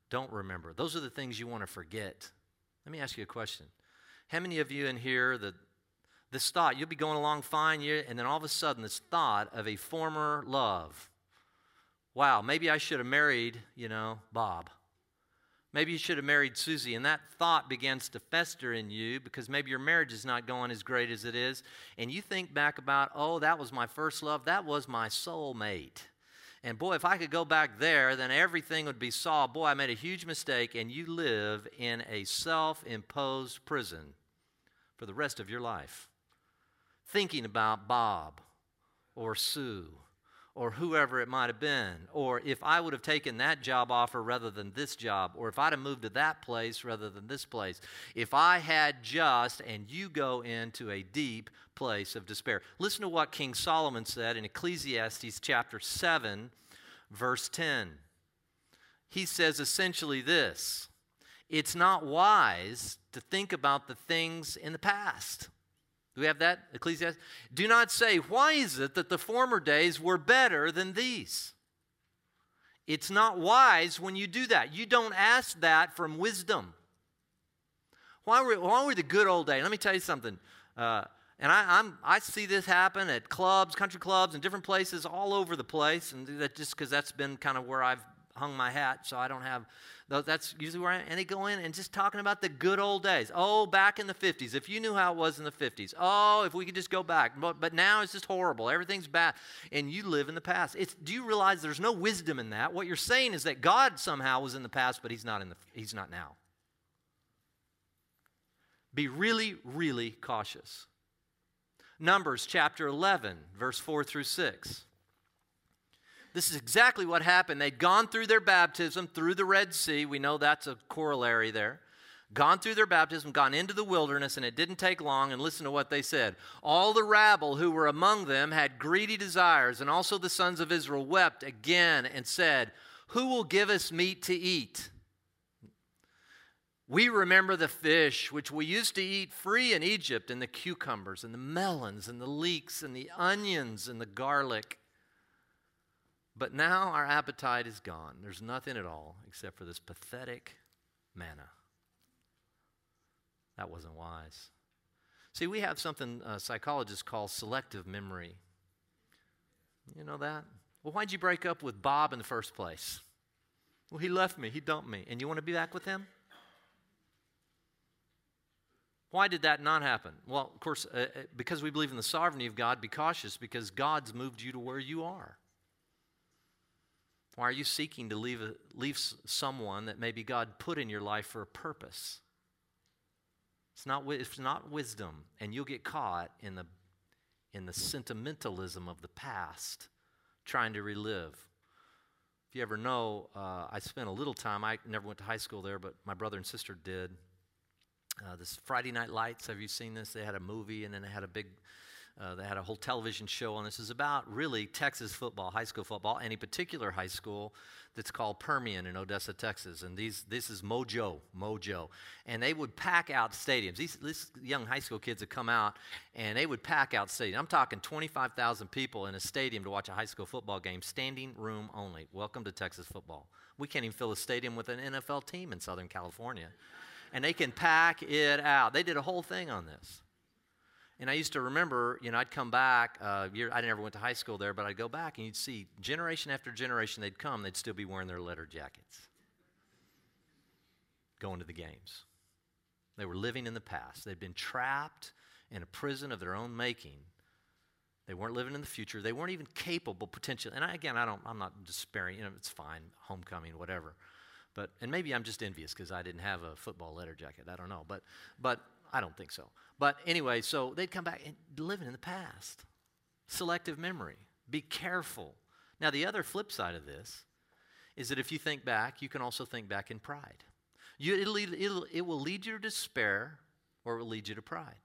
Don't remember. Those are the things you want to forget. Let me ask you a question. How many of you in here that this thought, you'll be going along fine, and then all of a sudden, this thought of a former love wow, maybe I should have married, you know, Bob. Maybe you should have married Susie. And that thought begins to fester in you because maybe your marriage is not going as great as it is. And you think back about, oh, that was my first love. That was my soulmate. And boy, if I could go back there, then everything would be solved. Boy, I made a huge mistake. And you live in a self imposed prison for the rest of your life, thinking about Bob or Sue or whoever it might have been, or if I would have taken that job offer rather than this job, or if I'd have moved to that place rather than this place, if I had just, and you go into a deep place of despair. Listen to what King Solomon said in Ecclesiastes chapter 7, verse 10. He says essentially this it's not wise to think about the things in the past. Do we have that? Ecclesiastes? Do not say, Why is it that the former days were better than these? It's not wise when you do that. You don't ask that from wisdom. Why were, why were the good old days? Let me tell you something. Uh, and I, I'm, I see this happen at clubs, country clubs, and different places all over the place. And that just because that's been kind of where I've hung my hat, so I don't have that's usually where I and they go in and just talking about the good old days. Oh, back in the 50s. If you knew how it was in the 50s. Oh, if we could just go back. But, but now it's just horrible. Everything's bad. And you live in the past. It's, do you realize there's no wisdom in that? What you're saying is that God somehow was in the past, but he's not, in the, he's not now. Be really, really cautious. Numbers chapter 11, verse 4 through 6. This is exactly what happened. They'd gone through their baptism through the Red Sea. We know that's a corollary there. gone through their baptism, gone into the wilderness, and it didn't take long. And listen to what they said. All the rabble who were among them had greedy desires, and also the sons of Israel wept again and said, Who will give us meat to eat? We remember the fish which we used to eat free in Egypt, and the cucumbers, and the melons, and the leeks, and the onions, and the garlic. But now our appetite is gone. There's nothing at all except for this pathetic manna. That wasn't wise. See, we have something uh, psychologists call selective memory. You know that? Well, why'd you break up with Bob in the first place? Well, he left me, he dumped me, and you want to be back with him? Why did that not happen? Well, of course, uh, uh, because we believe in the sovereignty of God, be cautious because God's moved you to where you are. Why are you seeking to leave, a, leave someone that maybe God put in your life for a purpose? It's not, it's not wisdom, and you'll get caught in the, in the sentimentalism of the past, trying to relive. If you ever know, uh, I spent a little time, I never went to high school there, but my brother and sister did. Uh, this Friday Night Lights, have you seen this? They had a movie and then they had a big, uh, they had a whole television show on this. is about really Texas football, high school football, any particular high school that's called Permian in Odessa, Texas. And these, this is Mojo, Mojo. And they would pack out stadiums. These, these young high school kids would come out and they would pack out stadiums. I'm talking 25,000 people in a stadium to watch a high school football game, standing room only. Welcome to Texas football. We can't even fill a stadium with an NFL team in Southern California and they can pack it out. They did a whole thing on this. And I used to remember, you know, I'd come back. Uh, year, I never went to high school there, but I'd go back and you'd see generation after generation they'd come, they'd still be wearing their letter jackets, going to the games. They were living in the past. They'd been trapped in a prison of their own making. They weren't living in the future. They weren't even capable, potentially. And I, again, I don't, I'm not despairing. You know, it's fine, homecoming, whatever. But and maybe I'm just envious because I didn't have a football letter jacket. I don't know, but but I don't think so. But anyway, so they'd come back and living in the past. Selective memory. Be careful. Now the other flip side of this is that if you think back, you can also think back in pride. You, it'll, it'll, it will lead you to despair or it will lead you to pride.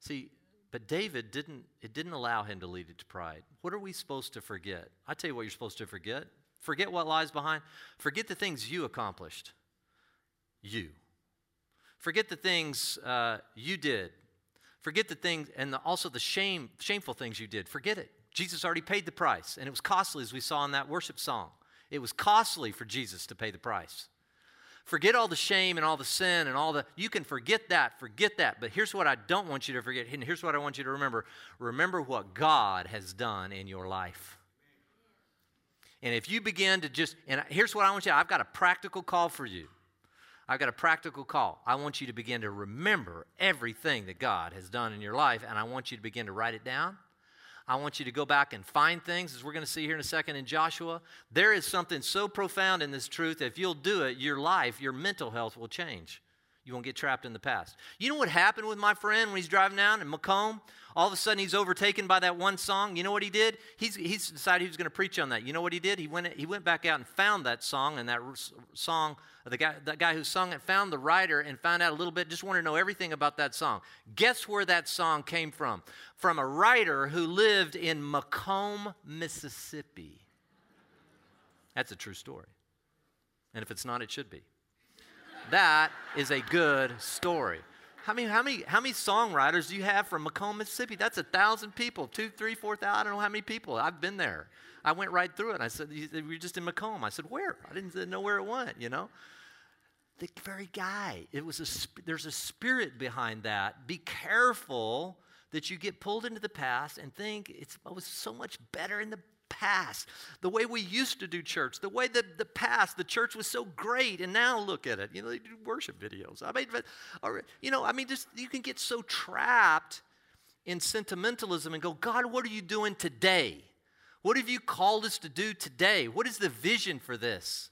See, but David didn't, it didn't allow him to lead it to pride. What are we supposed to forget? I tell you what you're supposed to forget Forget what lies behind. Forget the things you accomplished. You. Forget the things uh, you did. Forget the things, and the, also the shame, shameful things you did. Forget it. Jesus already paid the price, and it was costly, as we saw in that worship song. It was costly for Jesus to pay the price. Forget all the shame and all the sin and all the, you can forget that, forget that. But here's what I don't want you to forget, and here's what I want you to remember remember what God has done in your life. And if you begin to just, and here's what I want you, I've got a practical call for you. I've got a practical call. I want you to begin to remember everything that God has done in your life, and I want you to begin to write it down. I want you to go back and find things, as we're going to see here in a second in Joshua. There is something so profound in this truth. If you'll do it, your life, your mental health will change. You won't get trapped in the past. You know what happened with my friend when he's driving down in McComb? All of a sudden, he's overtaken by that one song. You know what he did? He's, he's decided he was going to preach on that. You know what he did? He went, he went back out and found that song, and that song, the guy, that guy who sung it found the writer and found out a little bit, just wanted to know everything about that song. Guess where that song came from? From a writer who lived in McComb, Mississippi. That's a true story. And if it's not, it should be. That is a good story. How many, how many, how many songwriters do you have from McComb, Mississippi? That's a thousand people, two, three, four thousand. I don't know how many people. I've been there. I went right through it. I said, "You're just in McComb." I said, "Where?" I didn't know where it went. You know, the very guy. It was a. There's a spirit behind that. Be careful that you get pulled into the past and think it's, oh, it was so much better in the past, the way we used to do church, the way that the past, the church was so great, and now look at it. You know, they do worship videos. I mean, or, you know, I mean, just you can get so trapped in sentimentalism and go, God, what are you doing today? What have you called us to do today? What is the vision for this?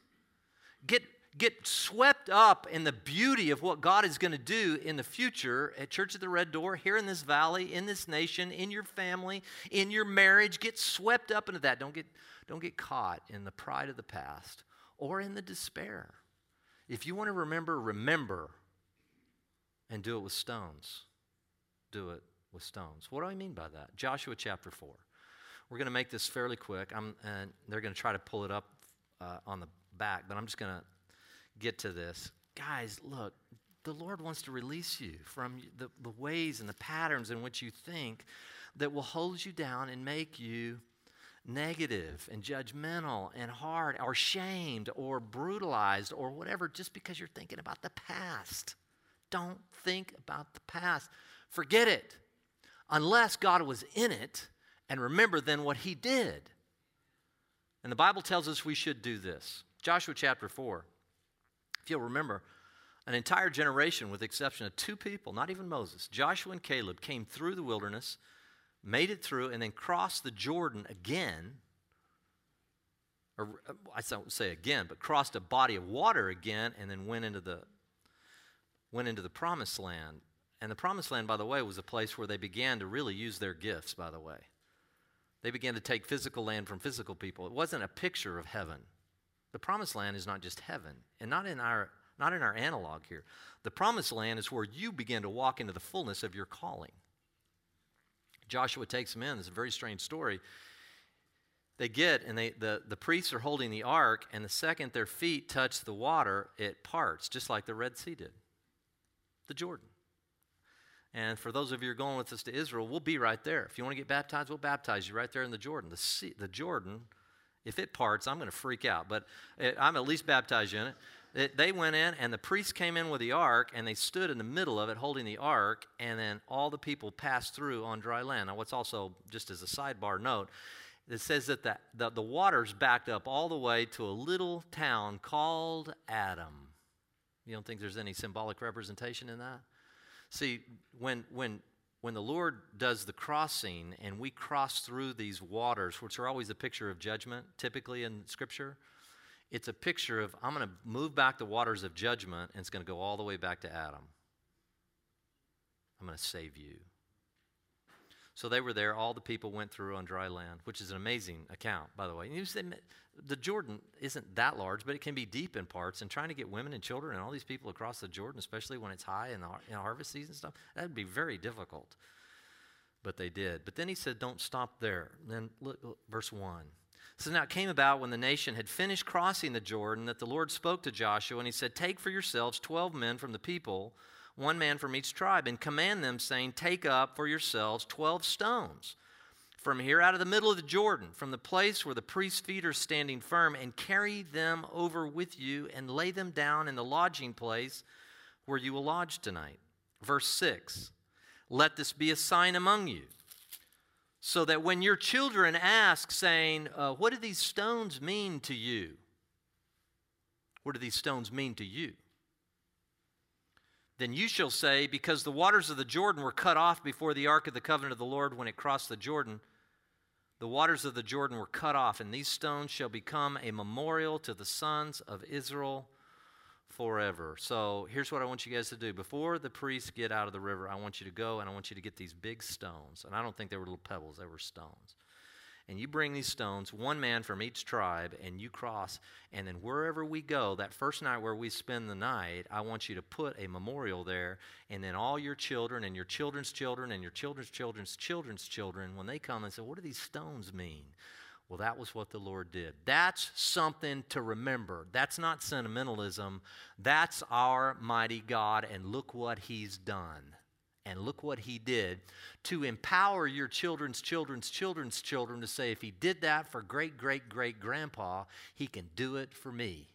Get get swept up in the beauty of what God is going to do in the future at Church of the Red Door, here in this valley, in this nation, in your family, in your marriage. Get swept up into that. Don't get, don't get caught in the pride of the past or in the despair. If you want to remember, remember and do it with stones. Do it with stones. What do I mean by that? Joshua chapter 4. We're going to make this fairly quick. I'm, and they're going to try to pull it up uh, on the back, but I'm just going to get to this. Guys, look, the Lord wants to release you from the, the ways and the patterns in which you think that will hold you down and make you negative and judgmental and hard or shamed or brutalized or whatever just because you're thinking about the past. Don't think about the past. Forget it. Unless God was in it and remember then what he did. And the Bible tells us we should do this. Joshua chapter 4. If you'll remember, an entire generation, with the exception of two people, not even Moses, Joshua and Caleb, came through the wilderness, made it through, and then crossed the Jordan again. Or I don't say again, but crossed a body of water again, and then went into the went into the promised land. And the promised land, by the way, was a place where they began to really use their gifts, by the way. They began to take physical land from physical people. It wasn't a picture of heaven. The promised land is not just heaven, and not in our not in our analog here. The promised land is where you begin to walk into the fullness of your calling. Joshua takes them in. It's a very strange story. They get, and they, the, the priests are holding the ark, and the second their feet touch the water, it parts, just like the Red Sea did the Jordan. And for those of you who are going with us to Israel, we'll be right there. If you want to get baptized, we'll baptize you right there in the Jordan. The, sea, the Jordan, if it parts, I'm going to freak out, but it, I'm at least baptized in it. it. They went in, and the priests came in with the ark, and they stood in the middle of it holding the ark, and then all the people passed through on dry land. Now, what's also, just as a sidebar note, it says that the, the, the waters backed up all the way to a little town called Adam. You don't think there's any symbolic representation in that? See, when, when, when the Lord does the crossing and we cross through these waters, which are always a picture of judgment, typically in Scripture, it's a picture of I'm going to move back the waters of judgment and it's going to go all the way back to Adam. I'm going to save you. So they were there. All the people went through on dry land, which is an amazing account, by the way. the Jordan isn't that large, but it can be deep in parts. And trying to get women and children and all these people across the Jordan, especially when it's high in the in harvest season and stuff, that would be very difficult. But they did. But then he said, "Don't stop there." And then look, look, verse one. So now it came about when the nation had finished crossing the Jordan that the Lord spoke to Joshua, and he said, Take for yourselves twelve men from the people one man from each tribe, and command them, saying, Take up for yourselves 12 stones from here out of the middle of the Jordan, from the place where the priest's feet are standing firm, and carry them over with you and lay them down in the lodging place where you will lodge tonight. Verse 6 Let this be a sign among you, so that when your children ask, saying, uh, What do these stones mean to you? What do these stones mean to you? Then you shall say, Because the waters of the Jordan were cut off before the ark of the covenant of the Lord when it crossed the Jordan, the waters of the Jordan were cut off, and these stones shall become a memorial to the sons of Israel forever. So here's what I want you guys to do. Before the priests get out of the river, I want you to go and I want you to get these big stones. And I don't think they were little pebbles, they were stones and you bring these stones, one man from each tribe, and you cross. And then wherever we go, that first night where we spend the night, I want you to put a memorial there. And then all your children and your children's children and your children's children's children's children, when they come and say, What do these stones mean? Well, that was what the Lord did. That's something to remember. That's not sentimentalism. That's our mighty God, and look what He's done. And look what he did to empower your children's children's children's children to say, if he did that for great great great grandpa, he can do it for me.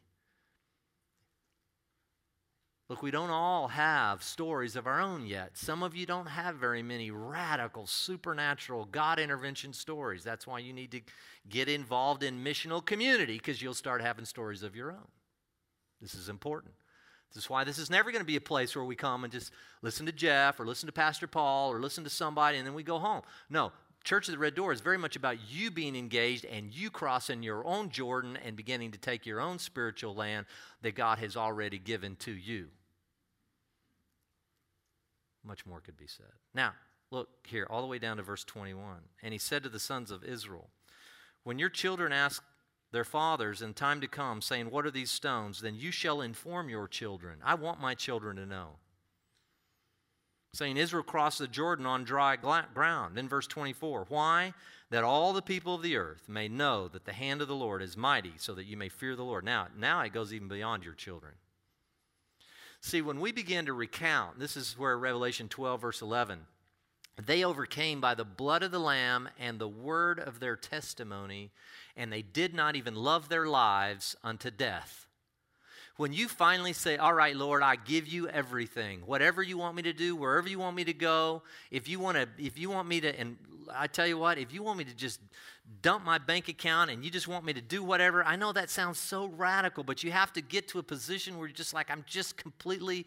Look, we don't all have stories of our own yet. Some of you don't have very many radical, supernatural, God intervention stories. That's why you need to get involved in missional community because you'll start having stories of your own. This is important. This is why this is never going to be a place where we come and just listen to Jeff or listen to Pastor Paul or listen to somebody and then we go home. No, Church of the Red Door is very much about you being engaged and you crossing your own Jordan and beginning to take your own spiritual land that God has already given to you. Much more could be said. Now, look here, all the way down to verse 21. And he said to the sons of Israel, When your children ask their fathers in time to come, saying, What are these stones? Then you shall inform your children. I want my children to know. Saying, Israel crossed the Jordan on dry ground. In verse 24, why? That all the people of the earth may know that the hand of the Lord is mighty, so that you may fear the Lord. Now, now it goes even beyond your children. See, when we begin to recount, this is where Revelation 12, verse 11, they overcame by the blood of the Lamb and the word of their testimony, and they did not even love their lives unto death. When you finally say, All right, Lord, I give you everything, whatever you want me to do, wherever you want me to go, if you want to, if you want me to, and I tell you what, if you want me to just dump my bank account and you just want me to do whatever, I know that sounds so radical, but you have to get to a position where you're just like, I'm just completely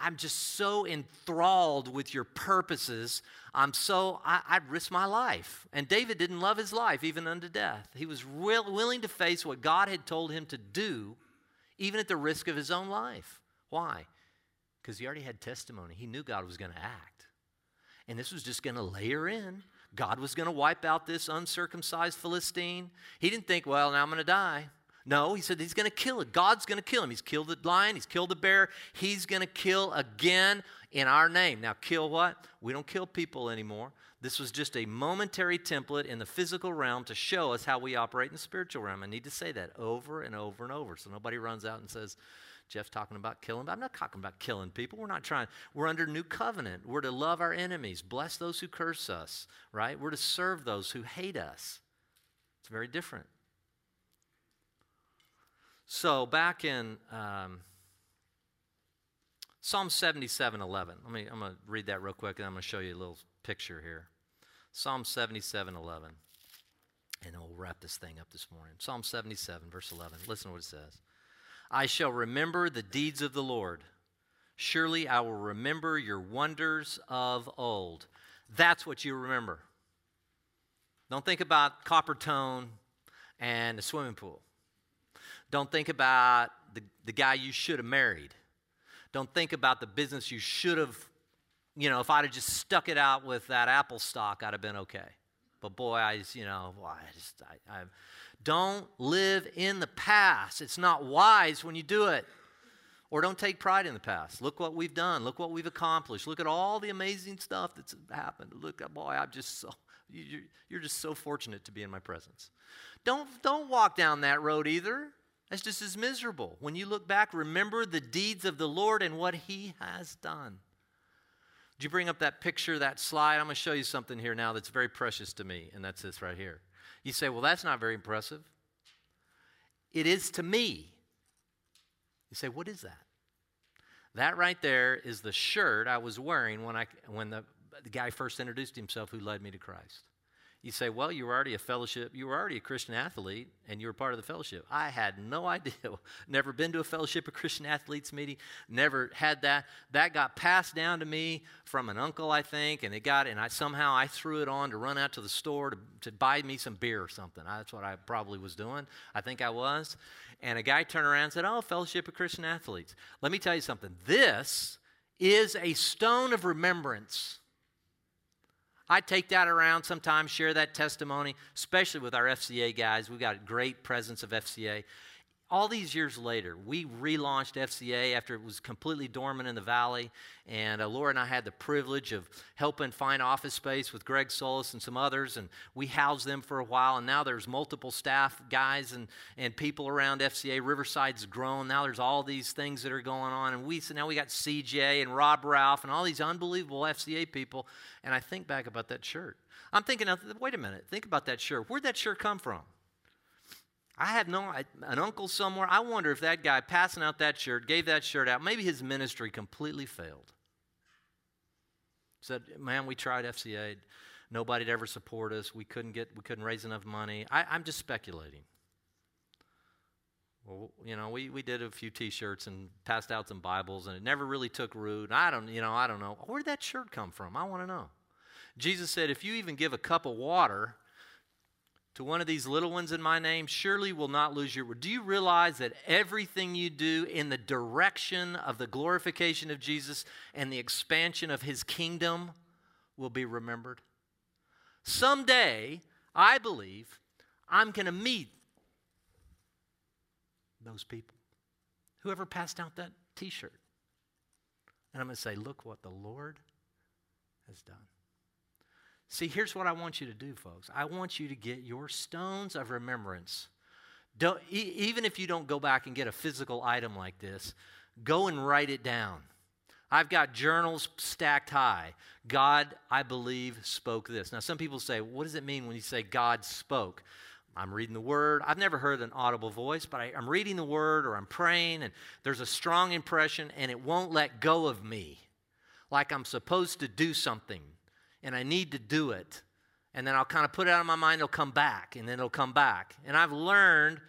I'm just so enthralled with your purposes. I'm so, I, I'd risk my life. And David didn't love his life even unto death. He was will, willing to face what God had told him to do, even at the risk of his own life. Why? Because he already had testimony. He knew God was going to act. And this was just going to layer in. God was going to wipe out this uncircumcised Philistine. He didn't think, well, now I'm going to die. No, he said he's going to kill it. God's going to kill him. He's killed the lion, he's killed the bear. He's going to kill again in our name. Now, kill what? We don't kill people anymore. This was just a momentary template in the physical realm to show us how we operate in the spiritual realm. I need to say that over and over and over so nobody runs out and says, Jeff's talking about killing. But I'm not talking about killing people. We're not trying. We're under new covenant. We're to love our enemies, bless those who curse us, right? We're to serve those who hate us. It's very different. So back in um, Psalm 77 11, let me, I'm going to read that real quick and I'm going to show you a little picture here. Psalm 77 11. And we'll wrap this thing up this morning. Psalm 77, verse 11. Listen to what it says I shall remember the deeds of the Lord. Surely I will remember your wonders of old. That's what you remember. Don't think about Coppertone and a swimming pool. Don't think about the, the guy you should have married. Don't think about the business you should have, you know, if I'd have just stuck it out with that Apple stock, I'd have been okay. But boy, I just, you know, well, I just, I, I don't live in the past. It's not wise when you do it. Or don't take pride in the past. Look what we've done. Look what we've accomplished. Look at all the amazing stuff that's happened. Look, boy, I'm just so, you're just so fortunate to be in my presence. Don't, don't walk down that road either. That's just as miserable. When you look back, remember the deeds of the Lord and what He has done. Did you bring up that picture, that slide? I'm going to show you something here now that's very precious to me, and that's this right here. You say, well, that's not very impressive. It is to me. You say, what is that? That right there is the shirt I was wearing when, I, when the, the guy first introduced himself who led me to Christ. You say, well, you were already a fellowship, you were already a Christian athlete, and you were part of the fellowship. I had no idea. Never been to a fellowship of Christian athletes meeting, never had that. That got passed down to me from an uncle, I think, and it got, and I somehow I threw it on to run out to the store to, to buy me some beer or something. That's what I probably was doing. I think I was. And a guy turned around and said, Oh, Fellowship of Christian Athletes. Let me tell you something. This is a stone of remembrance I take that around sometimes, share that testimony, especially with our FCA guys. We've got a great presence of FCA all these years later, we relaunched FCA after it was completely dormant in the valley. And uh, Laura and I had the privilege of helping find office space with Greg Solis and some others. And we housed them for a while. And now there's multiple staff guys and, and people around FCA. Riverside's grown. Now there's all these things that are going on. And we so now we got CJ and Rob Ralph and all these unbelievable FCA people. And I think back about that shirt. I'm thinking, wait a minute, think about that shirt. Where'd that shirt come from? I have no an uncle somewhere. I wonder if that guy passing out that shirt gave that shirt out. Maybe his ministry completely failed. Said, "Man, we tried FCA. Nobody'd ever support us. We couldn't get. We couldn't raise enough money." I, I'm just speculating. Well, you know, we, we did a few T-shirts and passed out some Bibles, and it never really took root. I don't, you know, I don't know. Where did that shirt come from? I want to know. Jesus said, if you even give a cup of water to one of these little ones in my name, surely will not lose your word. Do you realize that everything you do in the direction of the glorification of Jesus and the expansion of his kingdom will be remembered? Someday, I believe, I'm going to meet those people? Whoever passed out that t shirt. And I'm going to say, look what the Lord has done. See, here's what I want you to do, folks. I want you to get your stones of remembrance. Don't, e- even if you don't go back and get a physical item like this, go and write it down. I've got journals stacked high. God, I believe, spoke this. Now, some people say, what does it mean when you say God spoke? I'm reading the word. I've never heard an audible voice, but I, am reading the word or I'm praying, and there's a strong impression, and it won't let go of me. Like I'm supposed to do something, and I need to do it. And then I'll kind of put it out of my mind, it'll come back, and then it'll come back. And I've learned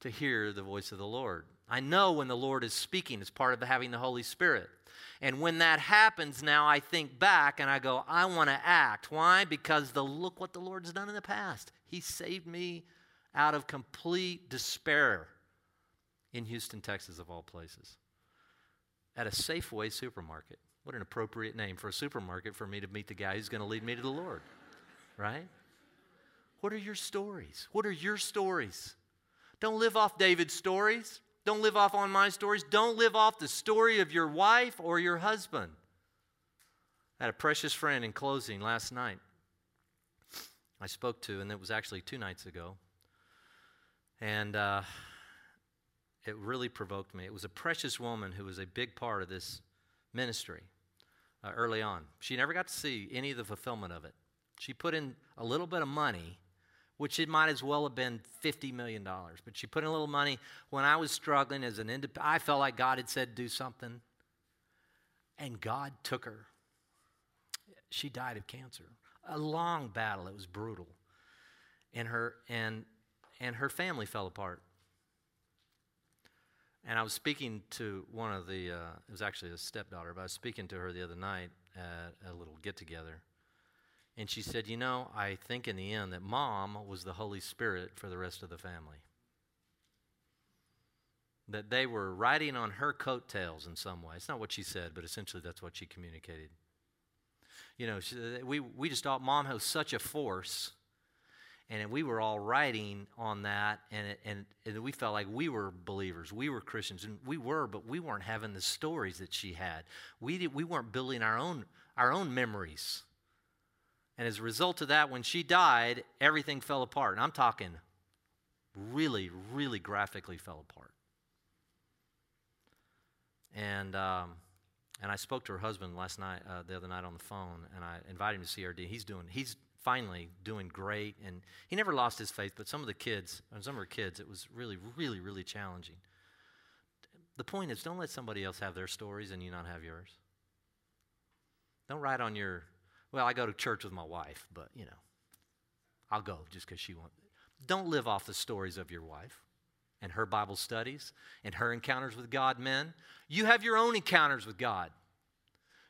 to hear the voice of the Lord. I know when the Lord is speaking, it's part of having the Holy Spirit. And when that happens, now I think back and I go, I want to act. Why? Because the look what the Lord's done in the past. He saved me out of complete despair in Houston, Texas, of all places, at a Safeway supermarket. What an appropriate name for a supermarket for me to meet the guy who's going to lead me to the Lord, right? What are your stories? What are your stories? Don't live off David's stories. Don't live off on my stories. Don't live off the story of your wife or your husband. I had a precious friend in closing last night. I spoke to, and it was actually two nights ago. And uh, it really provoked me. It was a precious woman who was a big part of this ministry uh, early on. She never got to see any of the fulfillment of it. She put in a little bit of money which it might as well have been $50 million. But she put in a little money. When I was struggling as an independent, I felt like God had said, do something. And God took her. She died of cancer. A long battle. It was brutal. And her, and, and her family fell apart. And I was speaking to one of the, uh, it was actually a stepdaughter, but I was speaking to her the other night at a little get together. And she said, You know, I think in the end that mom was the Holy Spirit for the rest of the family. That they were riding on her coattails in some way. It's not what she said, but essentially that's what she communicated. You know, she, we, we just thought mom was such a force, and we were all writing on that, and, and, and we felt like we were believers, we were Christians, and we were, but we weren't having the stories that she had. We, did, we weren't building our own, our own memories and as a result of that, when she died, everything fell apart. And I'm talking really, really graphically fell apart. And, um, and I spoke to her husband last night, uh, the other night on the phone, and I invited him to CRD. He's doing, he's finally doing great. And he never lost his faith, but some of the kids, some of her kids, it was really, really, really challenging. The point is, don't let somebody else have their stories and you not have yours. Don't write on your well, I go to church with my wife, but you know, I'll go just because she wants. Don't live off the stories of your wife and her Bible studies and her encounters with God, men. You have your own encounters with God.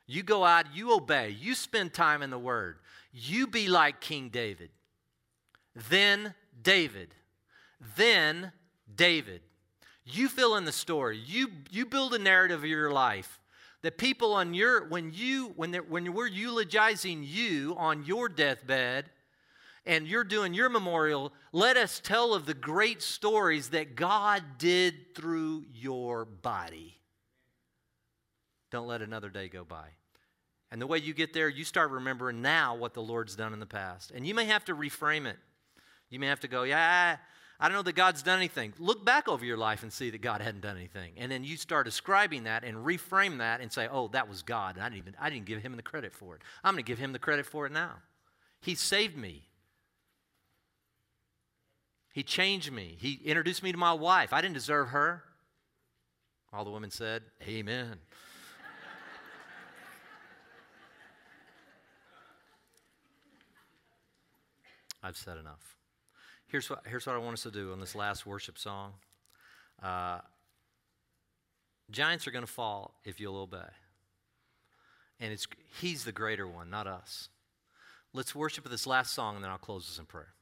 You go out, you obey, you spend time in the Word. You be like King David. Then David. Then David. You fill in the story. You, you build a narrative of your life that people on your when you when when we're eulogizing you on your deathbed and you're doing your memorial let us tell of the great stories that god did through your body don't let another day go by and the way you get there you start remembering now what the lord's done in the past and you may have to reframe it you may have to go yeah I don't know that God's done anything. Look back over your life and see that God hadn't done anything. And then you start ascribing that and reframe that and say, oh, that was God. And I didn't even I didn't give him the credit for it. I'm going to give him the credit for it now. He saved me. He changed me. He introduced me to my wife. I didn't deserve her. All the women said, Amen. I've said enough. Here's what, here's what I want us to do on this last worship song. Uh, giants are going to fall if you'll obey. And it's, he's the greater one, not us. Let's worship with this last song, and then I'll close this in prayer.